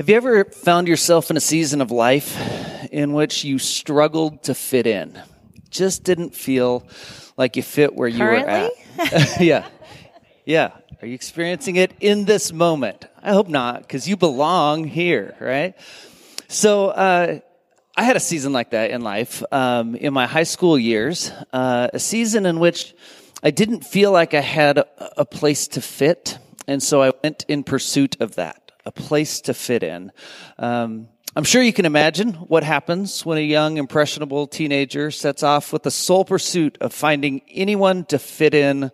Have you ever found yourself in a season of life in which you struggled to fit in? Just didn't feel like you fit where you Currently? were at. yeah. Yeah. Are you experiencing it in this moment? I hope not, because you belong here, right? So, uh, I had a season like that in life um, in my high school years, uh, a season in which I didn't feel like I had a, a place to fit, and so I went in pursuit of that a place to fit in. Um, I'm sure you can imagine what happens when a young, impressionable teenager sets off with the sole pursuit of finding anyone to fit in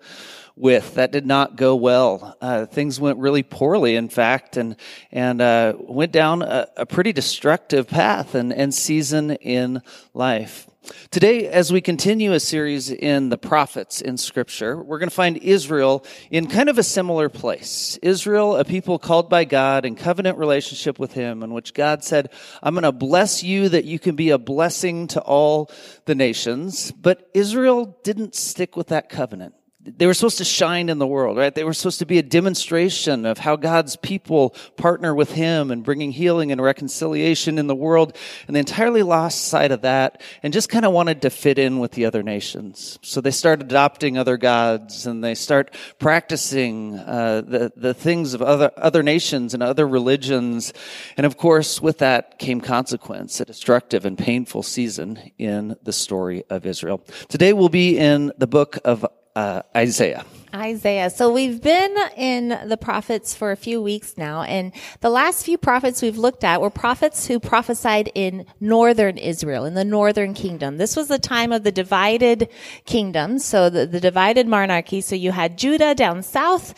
with. That did not go well. Uh, things went really poorly, in fact, and and uh, went down a, a pretty destructive path and, and season in life. Today, as we continue a series in the prophets in scripture, we're going to find Israel in kind of a similar place. Israel, a people called by God in covenant relationship with Him, in which God said, I'm going to bless you that you can be a blessing to all the nations. But Israel didn't stick with that covenant they were supposed to shine in the world, right? They were supposed to be a demonstration of how God's people partner with Him and bringing healing and reconciliation in the world. And they entirely lost sight of that and just kind of wanted to fit in with the other nations. So they start adopting other gods and they start practicing uh, the the things of other other nations and other religions. And of course, with that came consequence, a destructive and painful season in the story of Israel. Today we'll be in the book of uh, Isaiah. Isaiah. So we've been in the prophets for a few weeks now, and the last few prophets we've looked at were prophets who prophesied in northern Israel, in the northern kingdom. This was the time of the divided kingdom, so the, the divided monarchy. So you had Judah down south,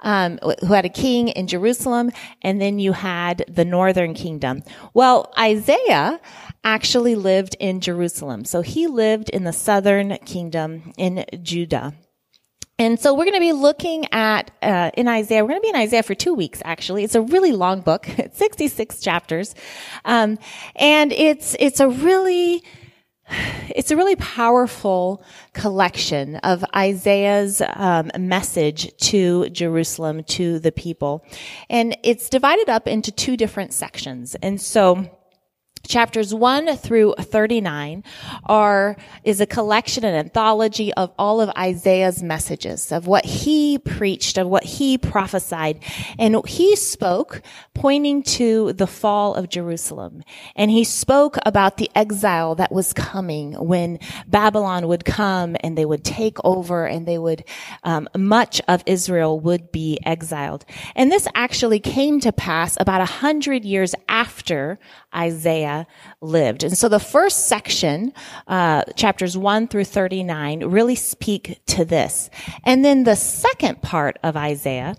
um, who had a king in Jerusalem, and then you had the northern kingdom. Well, Isaiah actually lived in Jerusalem. So he lived in the southern kingdom in Judah. And so we're going to be looking at uh, in Isaiah. We're going to be in Isaiah for two weeks. Actually, it's a really long book. It's sixty-six chapters, um, and it's it's a really it's a really powerful collection of Isaiah's um, message to Jerusalem to the people, and it's divided up into two different sections. And so Chapters 1 through 39 are, is a collection, an anthology of all of Isaiah's messages, of what he preached, of what he prophesied. And he spoke pointing to the fall of Jerusalem. And he spoke about the exile that was coming when Babylon would come and they would take over and they would, um, much of Israel would be exiled. And this actually came to pass about a hundred years after Isaiah lived. And so the first section, uh, chapters 1 through 39, really speak to this. And then the second part of Isaiah,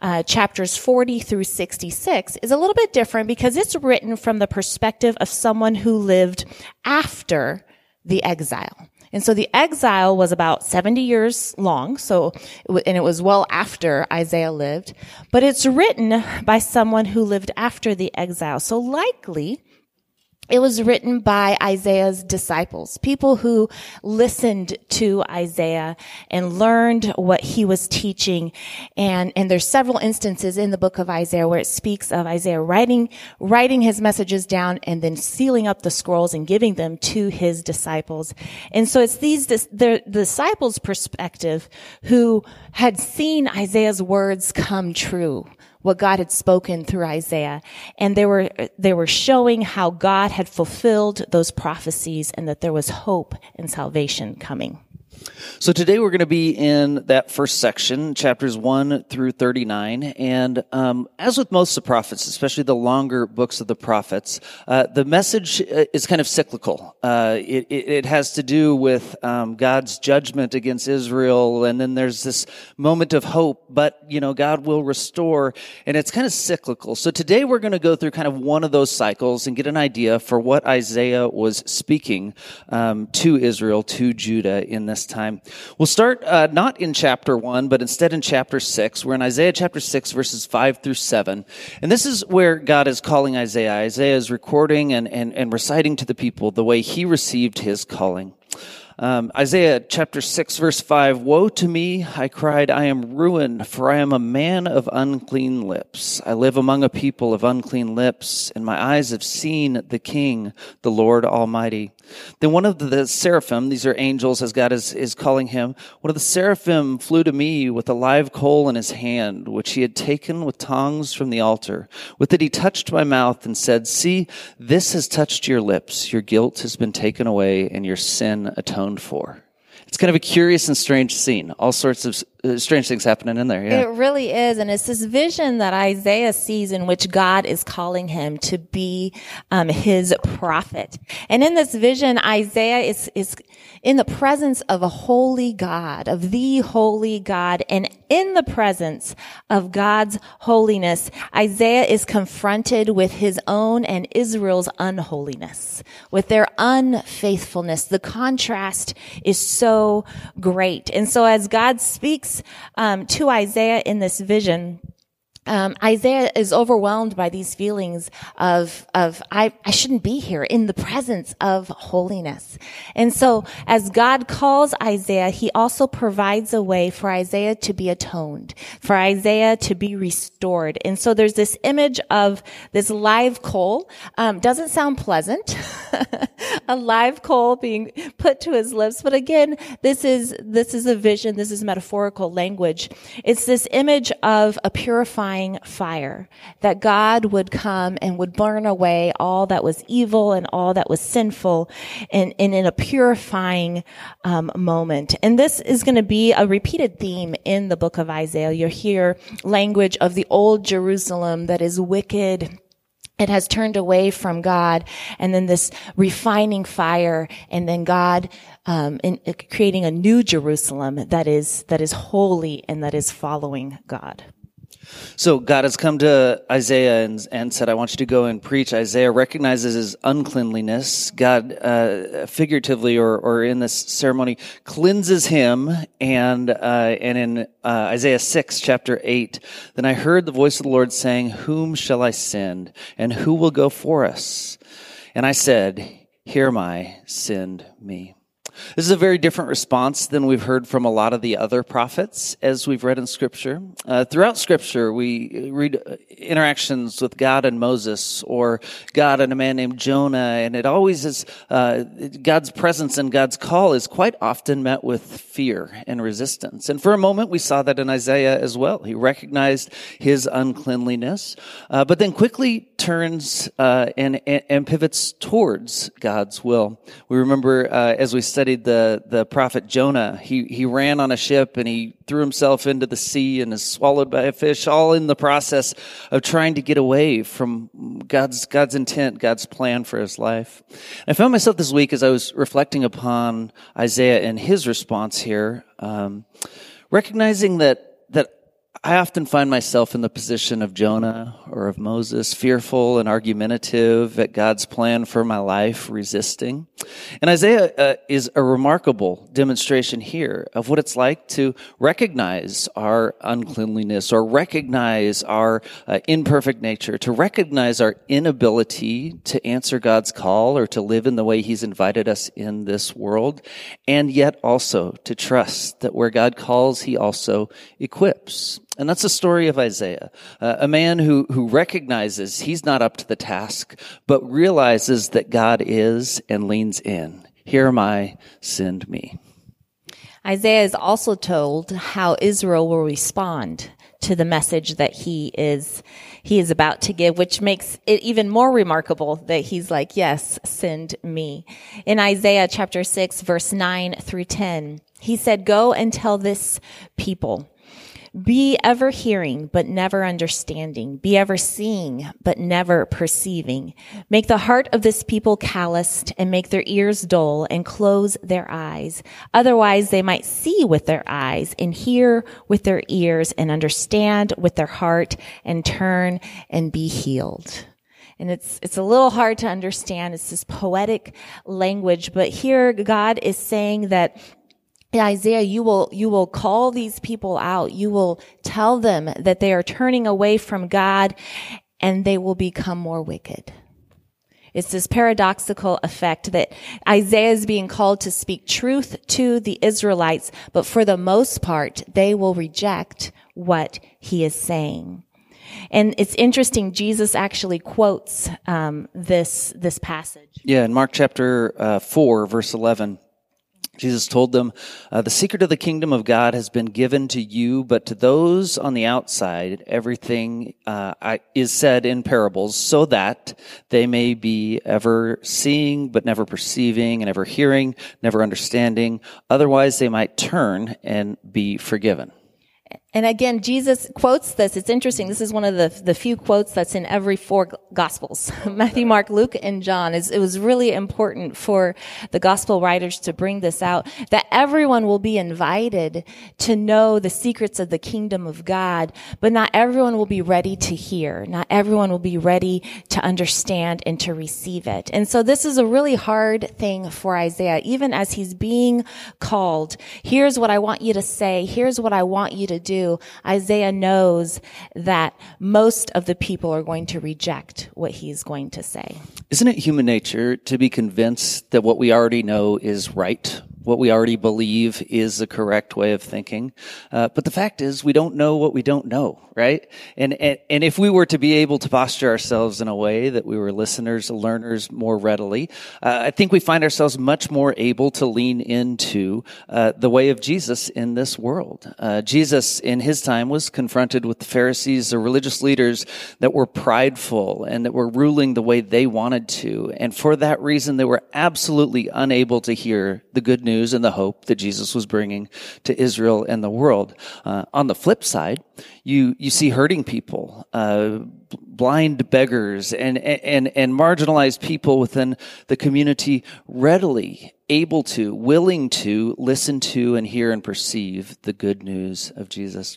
uh, chapters 40 through 66, is a little bit different because it's written from the perspective of someone who lived after the exile. And so the exile was about 70 years long. So, and it was well after Isaiah lived, but it's written by someone who lived after the exile. So likely, it was written by Isaiah's disciples, people who listened to Isaiah and learned what he was teaching. And, and there's several instances in the book of Isaiah where it speaks of Isaiah writing, writing his messages down and then sealing up the scrolls and giving them to his disciples. And so it's these, the disciples' perspective who had seen Isaiah's words come true what God had spoken through Isaiah. And they were, they were showing how God had fulfilled those prophecies and that there was hope and salvation coming. So today we're going to be in that first section, chapters 1 through 39. And um, as with most of the prophets, especially the longer books of the prophets, uh, the message uh, is kind of cyclical. Uh, it, it, has to do with um, God's judgment against Israel, and then there's this moment of hope, but, you know, God will restore, and it's kind of cyclical. So today we're going to go through kind of one of those cycles and get an idea for what Isaiah was speaking um, to Israel, to Judah in this time. We'll start uh, not in chapter 1, but instead in chapter 6. We're in Isaiah chapter 6, verses 5 through 7. And this is where God is calling Isaiah. Isaiah is recording and, and, and reciting to the people the way he received his calling. Um, Isaiah chapter 6, verse 5 Woe to me, I cried, I am ruined, for I am a man of unclean lips. I live among a people of unclean lips, and my eyes have seen the King, the Lord Almighty. Then one of the seraphim, these are angels as God is, is calling him, one of the seraphim flew to me with a live coal in his hand, which he had taken with tongs from the altar. With it he touched my mouth and said, See, this has touched your lips. Your guilt has been taken away and your sin atoned for. It's kind of a curious and strange scene. All sorts of strange things happening in there. Yeah. It really is. And it's this vision that Isaiah sees in which God is calling him to be um, his prophet. And in this vision, Isaiah is, is in the presence of a holy God, of the holy God. And in the presence of God's holiness, Isaiah is confronted with his own and Israel's unholiness, with their unfaithfulness. The contrast is so great. And so as God speaks um, to Isaiah in this vision, um, Isaiah is overwhelmed by these feelings of of I, I shouldn't be here in the presence of holiness. And so as God calls Isaiah, he also provides a way for Isaiah to be atoned, for Isaiah to be restored. And so there's this image of this live coal. Um, doesn't sound pleasant. a live coal being put to his lips. But again, this is this is a vision, this is metaphorical language. It's this image of a purifying purifying fire, that God would come and would burn away all that was evil and all that was sinful and, and in a purifying um, moment. And this is going to be a repeated theme in the book of Isaiah. You'll hear language of the old Jerusalem that is wicked it has turned away from God, and then this refining fire, and then God um, in, uh, creating a new Jerusalem that is that is holy and that is following God. So God has come to Isaiah and, and, said, I want you to go and preach. Isaiah recognizes his uncleanliness. God, uh, figuratively or, or in this ceremony, cleanses him. And, uh, and in uh, Isaiah 6, chapter 8, then I heard the voice of the Lord saying, Whom shall I send? And who will go for us? And I said, Here am I, send me. This is a very different response than we've heard from a lot of the other prophets as we've read in Scripture. Uh, throughout Scripture, we read interactions with God and Moses or God and a man named Jonah, and it always is uh, God's presence and God's call is quite often met with fear and resistance. And for a moment, we saw that in Isaiah as well. He recognized his uncleanliness, uh, but then quickly turns uh, and, and pivots towards God's will. We remember uh, as we studied studied the, the prophet Jonah. He, he ran on a ship and he threw himself into the sea and is swallowed by a fish, all in the process of trying to get away from God's, God's intent, God's plan for his life. I found myself this week as I was reflecting upon Isaiah and his response here, um, recognizing that that I often find myself in the position of Jonah or of Moses, fearful and argumentative at God's plan for my life, resisting. And Isaiah uh, is a remarkable demonstration here of what it's like to recognize our uncleanliness or recognize our uh, imperfect nature, to recognize our inability to answer God's call or to live in the way He's invited us in this world, and yet also to trust that where God calls, He also equips. And that's the story of Isaiah, uh, a man who, who recognizes he's not up to the task, but realizes that God is and leans in. Here am I, send me. Isaiah is also told how Israel will respond to the message that he is he is about to give, which makes it even more remarkable that he's like, "Yes, send me." In Isaiah chapter 6 verse 9 through 10, he said, "Go and tell this people, be ever hearing, but never understanding. Be ever seeing, but never perceiving. Make the heart of this people calloused and make their ears dull and close their eyes. Otherwise they might see with their eyes and hear with their ears and understand with their heart and turn and be healed. And it's, it's a little hard to understand. It's this poetic language, but here God is saying that Isaiah, you will, you will call these people out. You will tell them that they are turning away from God and they will become more wicked. It's this paradoxical effect that Isaiah is being called to speak truth to the Israelites, but for the most part, they will reject what he is saying. And it's interesting. Jesus actually quotes um, this this passage. Yeah, in Mark chapter uh, four, verse eleven. Jesus told them, uh, The secret of the kingdom of God has been given to you, but to those on the outside, everything uh, is said in parables, so that they may be ever seeing, but never perceiving, and ever hearing, never understanding. Otherwise, they might turn and be forgiven. And again, Jesus quotes this. It's interesting. This is one of the, the few quotes that's in every four gospels. Matthew, Mark, Luke, and John. It was really important for the gospel writers to bring this out, that everyone will be invited to know the secrets of the kingdom of God, but not everyone will be ready to hear. Not everyone will be ready to understand and to receive it. And so this is a really hard thing for Isaiah, even as he's being called. Here's what I want you to say. Here's what I want you to do, Isaiah knows that most of the people are going to reject what he's going to say. Isn't it human nature to be convinced that what we already know is right? What we already believe is the correct way of thinking. Uh, but the fact is, we don't know what we don't know, right? And, and, and if we were to be able to posture ourselves in a way that we were listeners, learners more readily, uh, I think we find ourselves much more able to lean into uh, the way of Jesus in this world. Uh, Jesus, in his time, was confronted with the Pharisees, the religious leaders that were prideful and that were ruling the way they wanted to. And for that reason, they were absolutely unable to hear the good news news and the hope that Jesus was bringing to Israel and the world. Uh, on the flip side, you you see hurting people, uh, blind beggars, and and and marginalized people within the community readily able to, willing to listen to and hear and perceive the good news of Jesus.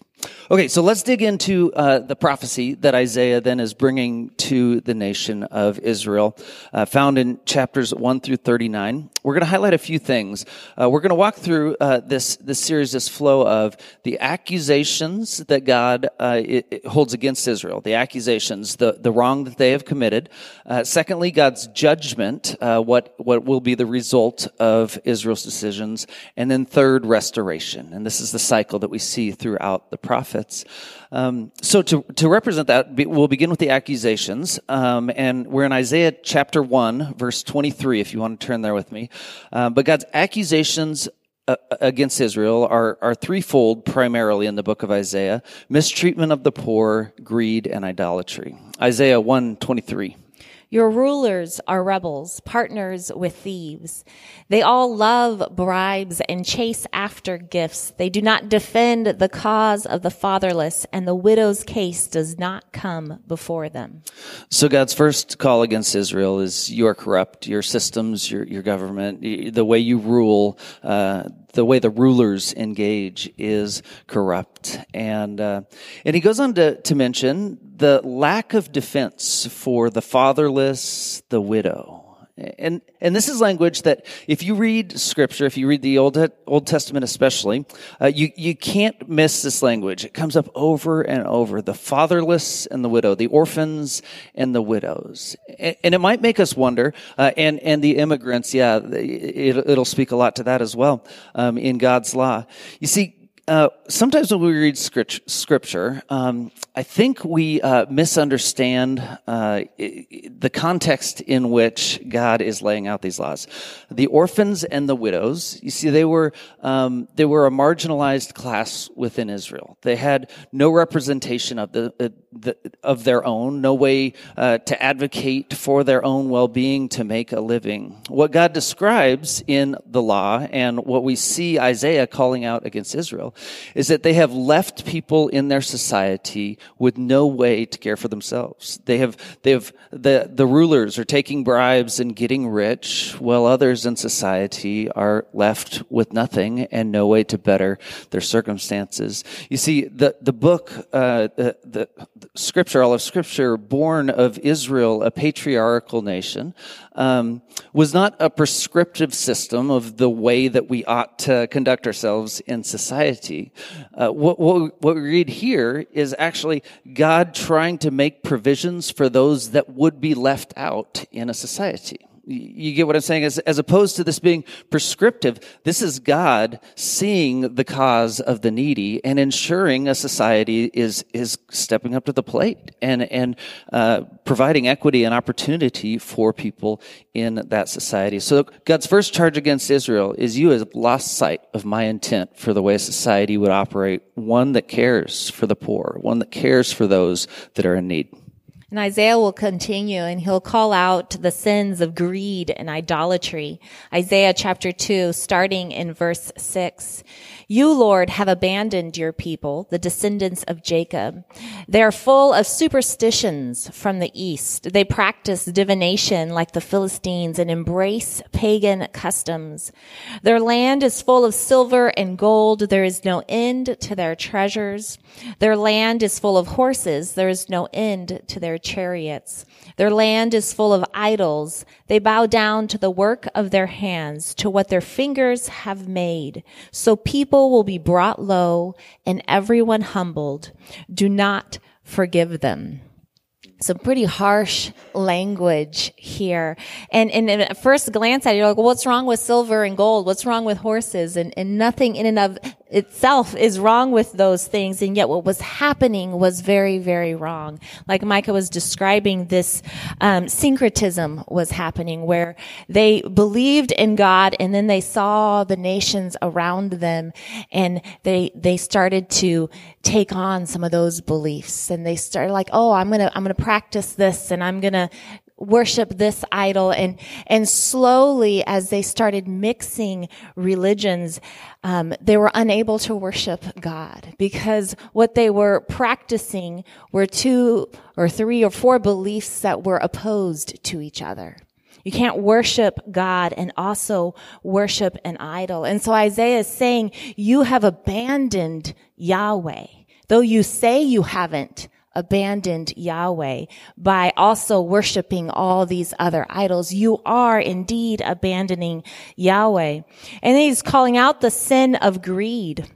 Okay, so let's dig into uh, the prophecy that Isaiah then is bringing to the nation of Israel, uh, found in chapters one through thirty-nine. We're going to highlight a few things. Uh, we're going to walk through uh, this this series, this flow of the accusations that God uh, it, it holds against Israel, the accusations, the the wrong that they have committed. Uh, secondly, God's judgment, what what will be the result of Israel's decisions. And then third, restoration. And this is the cycle that we see throughout the prophets. Um, so to, to represent that, we'll begin with the accusations. Um, and we're in Isaiah chapter 1, verse 23, if you want to turn there with me. Um, but God's accusations uh, against Israel are, are threefold primarily in the book of Isaiah mistreatment of the poor, greed, and idolatry. Isaiah 1 23. Your rulers are rebels, partners with thieves. They all love bribes and chase after gifts. They do not defend the cause of the fatherless, and the widow's case does not come before them. So God's first call against Israel is you are corrupt. Your systems, your, your government, the way you rule, uh, the way the rulers engage is corrupt. And, uh, and he goes on to, to mention the lack of defense for the fatherless, the widow. And, and this is language that if you read scripture, if you read the Old, Old Testament especially, uh, you, you can't miss this language. It comes up over and over. The fatherless and the widow, the orphans and the widows. And, and it might make us wonder, uh, and, and the immigrants, yeah, it, will speak a lot to that as well, um, in God's law. You see, uh, sometimes when we read scripture, um, I think we uh, misunderstand uh, the context in which God is laying out these laws. The orphans and the widows, you see, they were um, they were a marginalized class within Israel. They had no representation of the, uh, the of their own, no way uh, to advocate for their own well being to make a living. What God describes in the law and what we see Isaiah calling out against Israel is that they have left people in their society with no way to care for themselves. They have, they have, the, the rulers are taking bribes and getting rich, while others in society are left with nothing and no way to better their circumstances. You see, the, the book, uh, the, the, the scripture, all of scripture, born of Israel, a patriarchal nation, um, was not a prescriptive system of the way that we ought to conduct ourselves in society. Uh, what, what, what we read here is actually God trying to make provisions for those that would be left out in a society. You get what I'm saying? As, as opposed to this being prescriptive, this is God seeing the cause of the needy and ensuring a society is, is stepping up to the plate and, and, uh, providing equity and opportunity for people in that society. So God's first charge against Israel is you have lost sight of my intent for the way society would operate. One that cares for the poor, one that cares for those that are in need. And Isaiah will continue and he'll call out the sins of greed and idolatry. Isaiah chapter 2, starting in verse 6. You, Lord, have abandoned your people, the descendants of Jacob. They are full of superstitions from the east. They practice divination like the Philistines and embrace pagan customs. Their land is full of silver and gold. There is no end to their treasures. Their land is full of horses. There is no end to their chariots. Their land is full of idols. They bow down to the work of their hands, to what their fingers have made. So people will be brought low and everyone humbled. Do not forgive them some pretty harsh language here. And, and at first glance at it, you're like, well, what's wrong with silver and gold? What's wrong with horses? And, and nothing in and of itself is wrong with those things. And yet what was happening was very, very wrong. Like Micah was describing this, um, syncretism was happening where they believed in God and then they saw the nations around them and they, they started to take on some of those beliefs and they started like, oh, I'm going to, I'm going to practice this and I'm going to worship this idol and and slowly as they started mixing religions um, they were unable to worship god because what they were practicing were two or three or four beliefs that were opposed to each other you can't worship God and also worship an idol. And so Isaiah is saying, you have abandoned Yahweh. Though you say you haven't, abandoned Yahweh by also worshiping all these other idols. You are indeed abandoning Yahweh. And he's calling out the sin of greed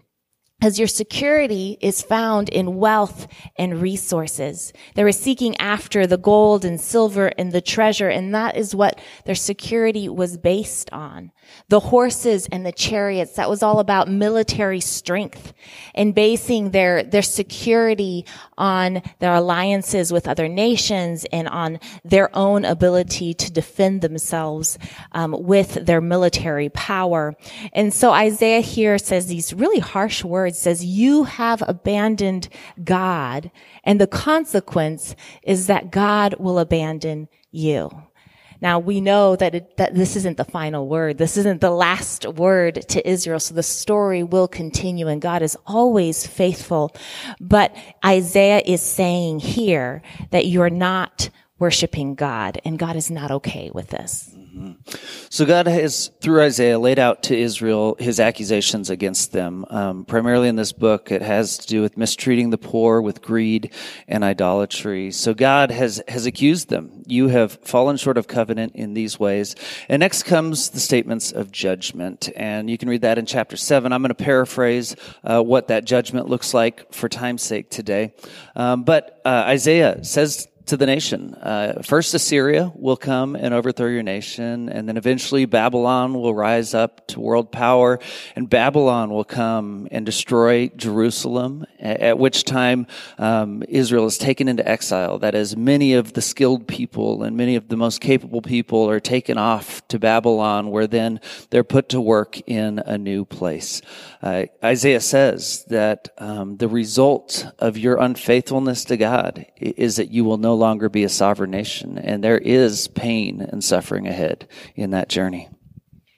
as your security is found in wealth and resources. They were seeking after the gold and silver and the treasure, and that is what their security was based on. The horses and the chariots, that was all about military strength and basing their, their security on their alliances with other nations and on their own ability to defend themselves um, with their military power. And so Isaiah here says these really harsh words says, you have abandoned God. And the consequence is that God will abandon you. Now we know that it, that this isn't the final word. This isn't the last word to Israel. So the story will continue and God is always faithful. But Isaiah is saying here that you're not worshiping God and God is not okay with this. Mm-hmm. So God has, through Isaiah, laid out to Israel his accusations against them. Um, primarily in this book, it has to do with mistreating the poor, with greed and idolatry. So God has has accused them. You have fallen short of covenant in these ways. And next comes the statements of judgment, and you can read that in chapter seven. I'm going to paraphrase uh, what that judgment looks like for time's sake today. Um, but uh, Isaiah says to the nation. Uh, first, Assyria will come and overthrow your nation, and then eventually Babylon will rise up to world power, and Babylon will come and destroy Jerusalem. At, which time um, Israel is taken into exile. That is, many of the skilled people and many of the most capable people are taken off to Babylon, where then they're put to work in a new place. Uh, Isaiah says that um, the result of your unfaithfulness to God is that you will no longer be a sovereign nation, and there is pain and suffering ahead in that journey.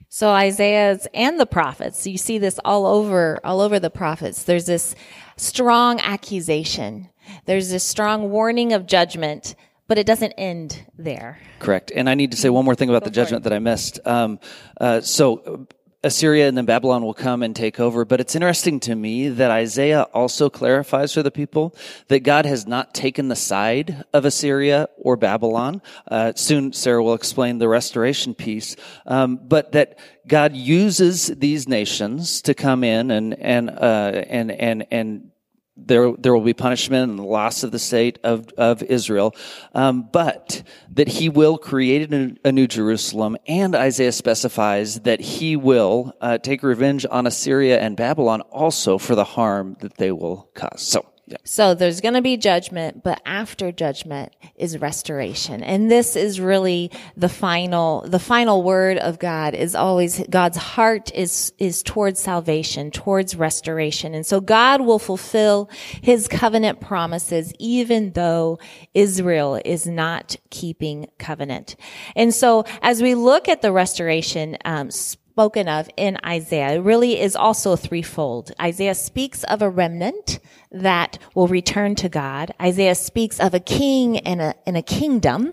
So Isaiah's and the prophets, you see this all over, all over the prophets. There's this strong accusation. There's this strong warning of judgment, but it doesn't end there. Correct. And I need to say one more thing about Go the judgment that I missed. Um, uh, so Assyria and then Babylon will come and take over. But it's interesting to me that Isaiah also clarifies for the people that God has not taken the side of Assyria or Babylon. Uh, soon Sarah will explain the restoration piece, um, but that God uses these nations to come in and and uh, and and and there, there will be punishment and the loss of the state of, of Israel, um, but that he will create a new, a new, Jerusalem, and Isaiah specifies that he will uh, take revenge on Assyria and Babylon also for the harm that they will cause. So, So there's going to be judgment, but after judgment is restoration. And this is really the final, the final word of God is always, God's heart is, is towards salvation, towards restoration. And so God will fulfill his covenant promises even though Israel is not keeping covenant. And so as we look at the restoration, um, spoken of in Isaiah really is also threefold. Isaiah speaks of a remnant that will return to God. Isaiah speaks of a king and a, and a kingdom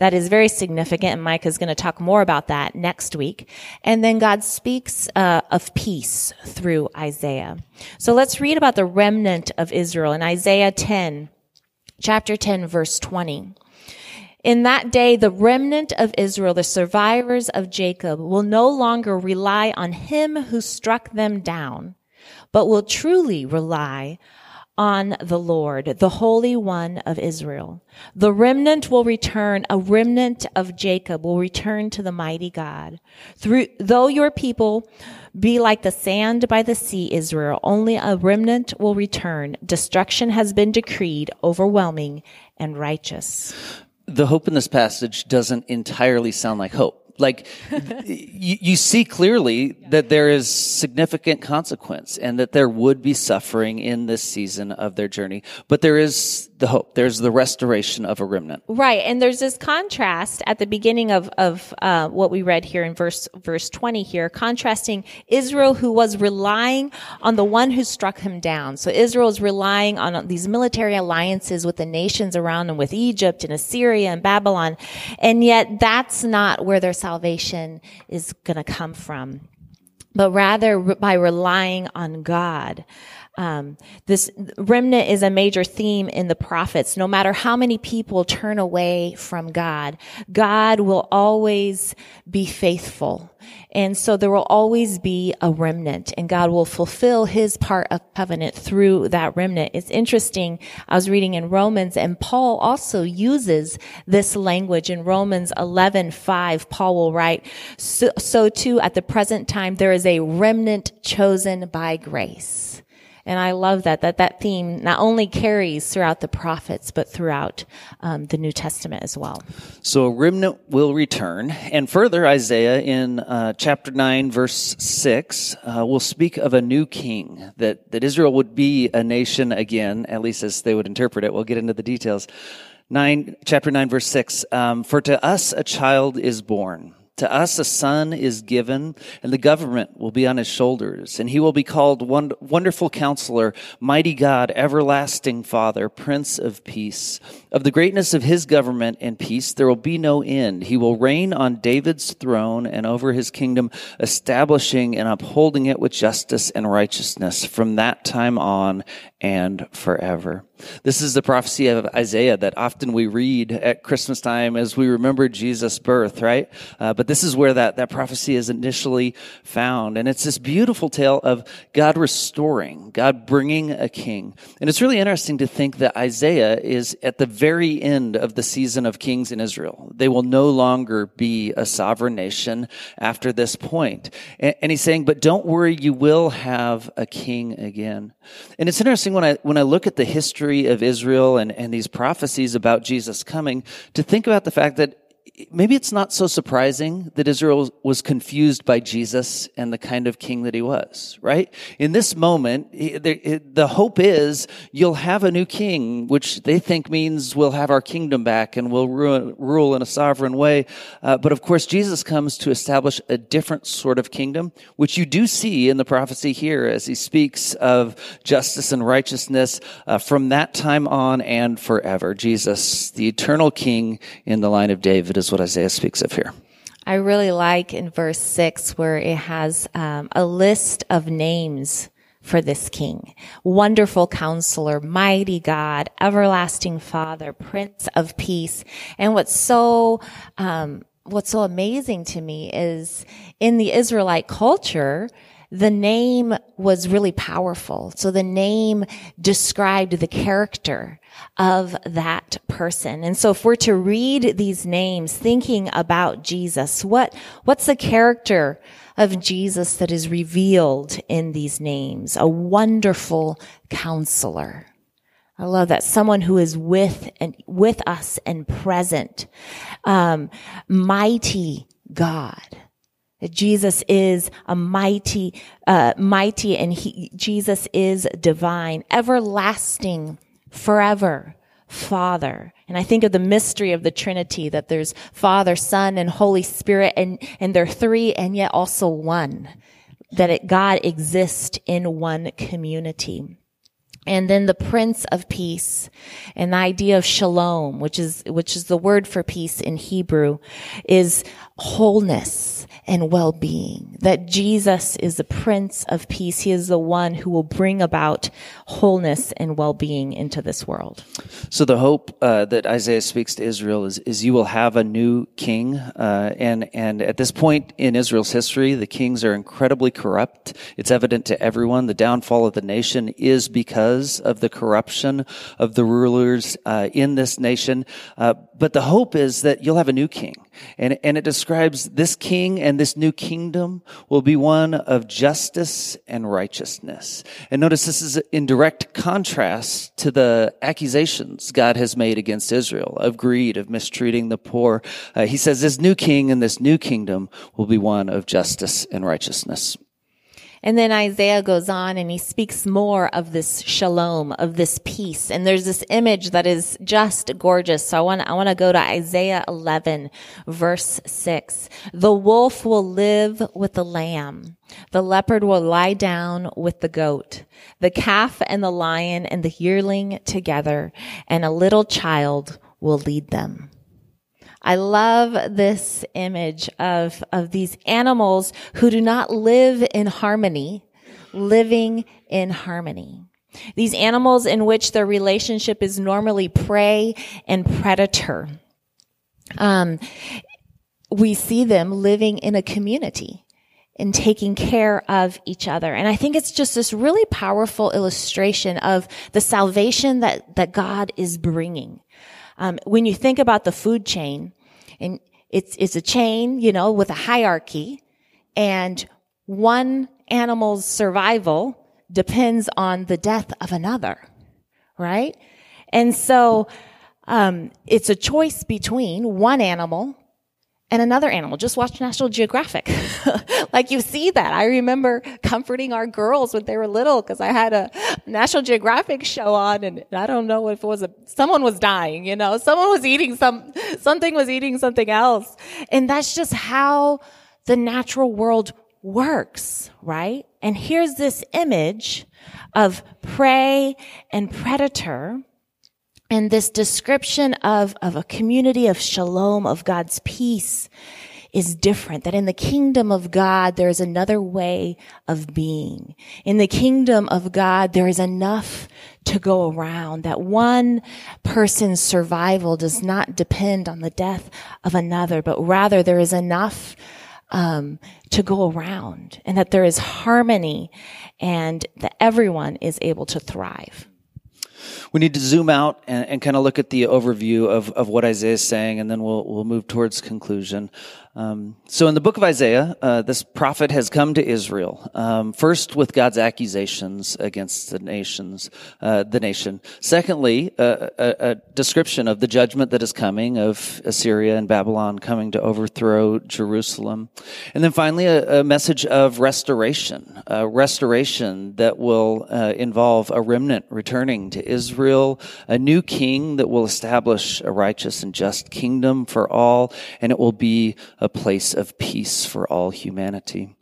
that is very significant, and Mike is going to talk more about that next week. And then God speaks uh, of peace through Isaiah. So let's read about the remnant of Israel in Isaiah 10, chapter 10, verse 20. In that day, the remnant of Israel, the survivors of Jacob, will no longer rely on him who struck them down, but will truly rely on the Lord, the Holy One of Israel. The remnant will return, a remnant of Jacob will return to the mighty God. Through, though your people be like the sand by the sea, Israel, only a remnant will return. Destruction has been decreed, overwhelming and righteous the hope in this passage doesn't entirely sound like hope. Like you, you, see clearly that there is significant consequence and that there would be suffering in this season of their journey. But there is the hope. There's the restoration of a remnant. Right. And there's this contrast at the beginning of, of uh, what we read here in verse, verse 20 here, contrasting Israel who was relying on the one who struck him down. So Israel is relying on these military alliances with the nations around them, with Egypt and Assyria and Babylon. And yet that's not where their salvation is going to come from, but rather by relying on God. Um, this remnant is a major theme in the prophets. No matter how many people turn away from God, God will always be faithful. And so there will always be a remnant and God will fulfill his part of covenant through that remnant. It's interesting. I was reading in Romans and Paul also uses this language in Romans 11, 5. Paul will write, so, so too at the present time there is a remnant chosen by grace. And I love that, that that theme not only carries throughout the prophets, but throughout um, the New Testament as well. So a remnant will return. And further, Isaiah in uh, chapter 9, verse 6, uh, will speak of a new king, that, that Israel would be a nation again, at least as they would interpret it. We'll get into the details. 9, chapter 9, verse 6, um, For to us a child is born to us a son is given, and the government will be on his shoulders, and he will be called Wonderful Counselor, Mighty God, Everlasting Father, Prince of Peace. Of the greatness of his government and peace there will be no end. He will reign on David's throne and over his kingdom, establishing and upholding it with justice and righteousness from that time on and forever. This is the prophecy of Isaiah that often we read at Christmas time as we remember Jesus' birth, right? Uh, but this is where that, that prophecy is initially found. And it's this beautiful tale of God restoring, God bringing a king. And it's really interesting to think that Isaiah is at the very end of the season of kings in Israel. They will no longer be a sovereign nation after this point. And, and he's saying, but don't worry, you will have a king again. And it's interesting when I, when I look at the history of Israel and, and these prophecies about Jesus coming to think about the fact that maybe it's not so surprising that Israel was confused by Jesus and the kind of king that he was, right? In this moment, the hope is you'll have a new king, which they think means we'll have our kingdom back and we'll rule in a sovereign way. Uh, but of course, Jesus comes to establish a different sort of kingdom, which you do see in the prophecy here as he speaks of justice and righteousness uh, from that time on and forever. Jesus, the eternal king in the line of David is what Isaiah speaks of here. I really like in verse six where it has um, a list of names for this king. Wonderful counselor, mighty God, everlasting father, prince of peace. And what's so, um, what's so amazing to me is in the Israelite culture, the name was really powerful. So the name described the character of that person. And so if we're to read these names thinking about Jesus, what, what's the character of Jesus that is revealed in these names? A wonderful counselor. I love that. Someone who is with and with us and present. Um, mighty God. Jesus is a mighty, uh, mighty and he, Jesus is divine, everlasting, forever Father. And I think of the mystery of the Trinity that there's Father, Son, and Holy Spirit and, and they're three and yet also one. That it, God exists in one community. And then the Prince of Peace and the idea of shalom, which is, which is the word for peace in Hebrew, is wholeness and well-being. That Jesus is the Prince of Peace. He is the one who will bring about wholeness and well-being into this world. So the hope uh, that Isaiah speaks to Israel is, is you will have a new king. Uh, and, and at this point in Israel's history, the kings are incredibly corrupt. It's evident to everyone. The downfall of the nation is because of the corruption of the rulers uh, in this nation. Uh, but the hope is that you'll have a new king. And, and it describes this king and this new kingdom will be one of justice and righteousness. And notice this is in direct contrast to the accusations God has made against Israel of greed, of mistreating the poor. Uh, he says this new king and this new kingdom will be one of justice and righteousness. And then Isaiah goes on and he speaks more of this shalom, of this peace. And there's this image that is just gorgeous. So I want, I want to go to Isaiah 11 verse 6. The wolf will live with the lamb. The leopard will lie down with the goat. The calf and the lion and the yearling together and a little child will lead them. I love this image of, of these animals who do not live in harmony, living in harmony. These animals in which their relationship is normally prey and predator. Um, we see them living in a community and taking care of each other. And I think it's just this really powerful illustration of the salvation that, that God is bringing. Um, when you think about the food chain, and it's, it's a chain, you know, with a hierarchy, and one animal's survival depends on the death of another, right? And so, um, it's a choice between one animal and another animal. Just watch National Geographic. like you see that. I remember comforting our girls when they were little because I had a National Geographic show on and I don't know if it was a, someone was dying, you know, someone was eating some, something was eating something else. And that's just how the natural world works, right? And here's this image of prey and predator and this description of, of a community of shalom, of God's peace is different. That in the kingdom of God, there is another way of being. In the kingdom of God, there is enough to go around. That one person's survival does not depend on the death of another, but rather there is enough um, to go around, and that there is harmony, and that everyone is able to thrive we need to zoom out and, and kind of look at the overview of, of what Isaiah is saying, and then we'll, we'll move towards conclusion. Um, so in the book of Isaiah, uh, this prophet has come to Israel um, first with God's accusations against the nations, uh, the nation. Secondly, a, a, description of the judgment that is coming of Assyria and Babylon coming to overthrow Jerusalem, and then finally a, a message of restoration, a restoration that will uh, involve a remnant returning to Israel, a new king that will establish a righteous and just kingdom for all, and it will be a place of peace for all humanity.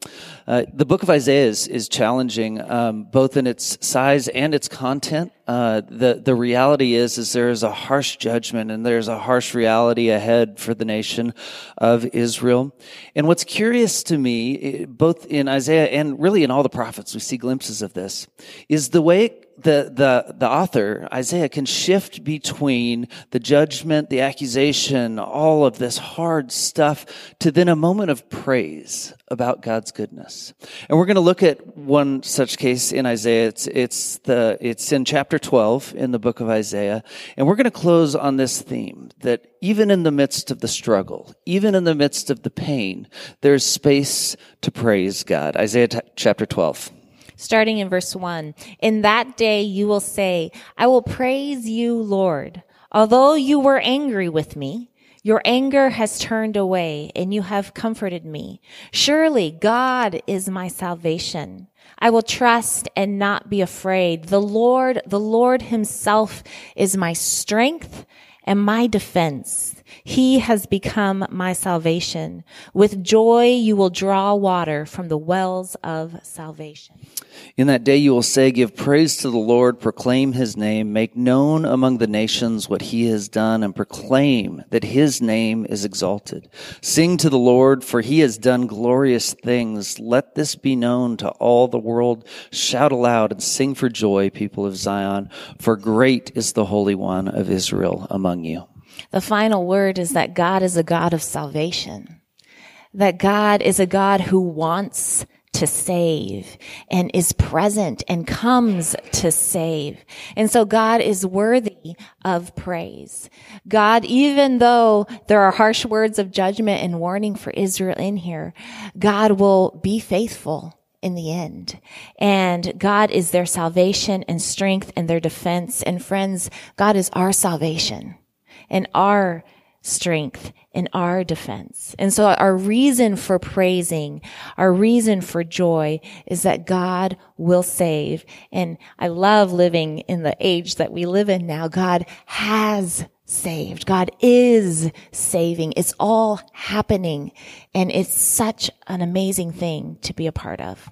Uh, the book of Isaiah is, is challenging, um, both in its size and its content. Uh, the the reality is is there is a harsh judgment and there's a harsh reality ahead for the nation of Israel. And what's curious to me, eh, both in Isaiah and really in all the prophets, we see glimpses of this, is the way the, the, the author, Isaiah, can shift between the judgment, the accusation, all of this hard stuff to then a moment of praise about God's goodness. And we're going to look at one such case in Isaiah. It's, it's the, it's in chapter 12 in the book of Isaiah. And we're going to close on this theme that even in the midst of the struggle, even in the midst of the pain, there's space to praise God. Isaiah t- chapter 12 starting in verse 1. In that day you will say, I will praise you, Lord. Although you were angry with me, your anger has turned away and you have comforted me. Surely God is my salvation. I will trust and not be afraid. The Lord, the Lord himself is my strength and my defense. He has become my salvation. With joy you will draw water from the wells of salvation. In that day you will say, Give praise to the Lord, proclaim his name, make known among the nations what he has done, and proclaim that his name is exalted. Sing to the Lord, for he has done glorious things. Let this be known to all the world. Shout aloud and sing for joy, people of Zion, for great is the Holy One of Israel among you. The final word is that God is a God of salvation. That God is a God who wants to save and is present and comes to save. And so God is worthy of praise. God, even though there are harsh words of judgment and warning for Israel in here, God will be faithful in the end. And God is their salvation and strength and their defense. And friends, God is our salvation and our strength and our defense. And so our reason for praising, our reason for joy is that God will save. And I love living in the age that we live in now. God has saved. God is saving. It's all happening. And it's such an amazing thing to be a part of.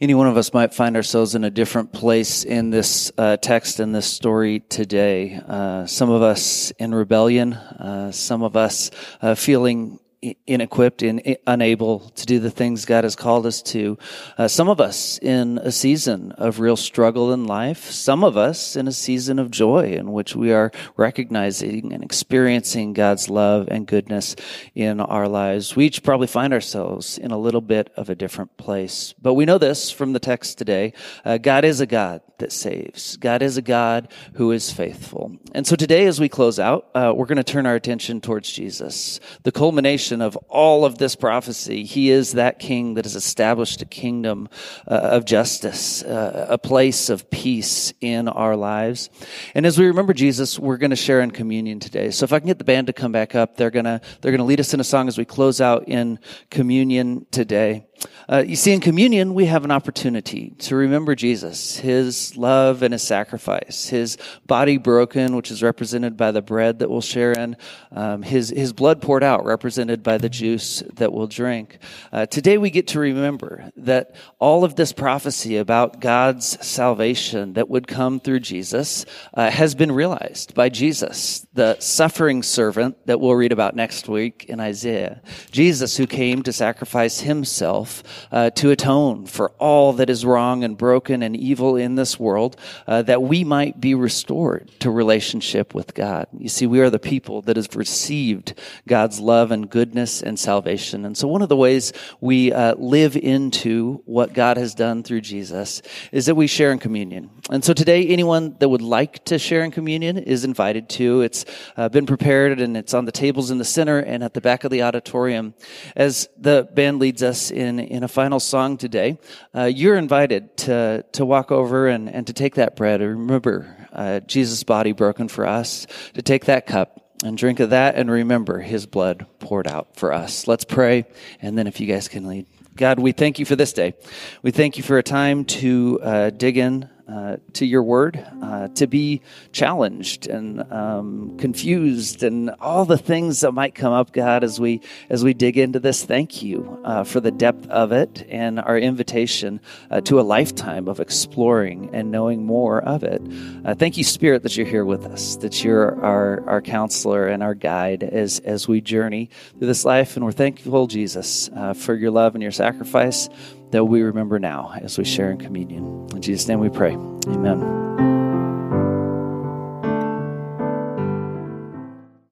Any one of us might find ourselves in a different place in this uh, text and this story today. Uh, some of us in rebellion, uh, some of us uh, feeling inequipped and unable to do the things God has called us to. Uh, some of us in a season of real struggle in life, some of us in a season of joy in which we are recognizing and experiencing God's love and goodness in our lives. We each probably find ourselves in a little bit of a different place. But we know this from the text today. Uh, God is a God that saves. God is a God who is faithful. And so today, as we close out, uh, we're going to turn our attention towards Jesus, the culmination of all of this prophecy. He is that king that has established a kingdom uh, of justice, uh, a place of peace in our lives. And as we remember Jesus, we're going to share in communion today. So if I can get the band to come back up, they're going to, they're going to lead us in a song as we close out in communion today. Uh, you see, in communion, we have an opportunity to remember Jesus, his love and his sacrifice, his body broken, which is represented by the bread that we'll share in, um, his, his blood poured out, represented by the juice that we'll drink. Uh, today, we get to remember that all of this prophecy about God's salvation that would come through Jesus uh, has been realized by Jesus, the suffering servant that we'll read about next week in Isaiah. Jesus, who came to sacrifice himself uh, to atone for all that is wrong and broken and evil in this world, uh, that we might be restored to relationship with God. You see, we are the people that have received God's love and goodness and salvation. And so one of the ways we uh, live into what God has done through Jesus is that we share in communion. And so today, anyone that would like to share in communion is invited to. It's uh, been prepared and it's on the tables in the center and at the back of the auditorium as the band leads us in in a final song today, uh, you're invited to, to walk over and, and to take that bread. Remember uh, Jesus' body broken for us, to take that cup and drink of that and remember his blood poured out for us. Let's pray, and then if you guys can lead. God, we thank you for this day. We thank you for a time to uh, dig in uh, to your word, uh, to be challenged and um, confused, and all the things that might come up, God, as we as we dig into this. Thank you uh, for the depth of it and our invitation uh, to a lifetime of exploring and knowing more of it. Uh, thank you, Spirit, that you're here with us, that you're our our counselor and our guide as as we journey through this life, and we're thankful, Jesus, for your love and your sacrifice that we remember now as we share in communion. In Jesus' name we pray. Amen.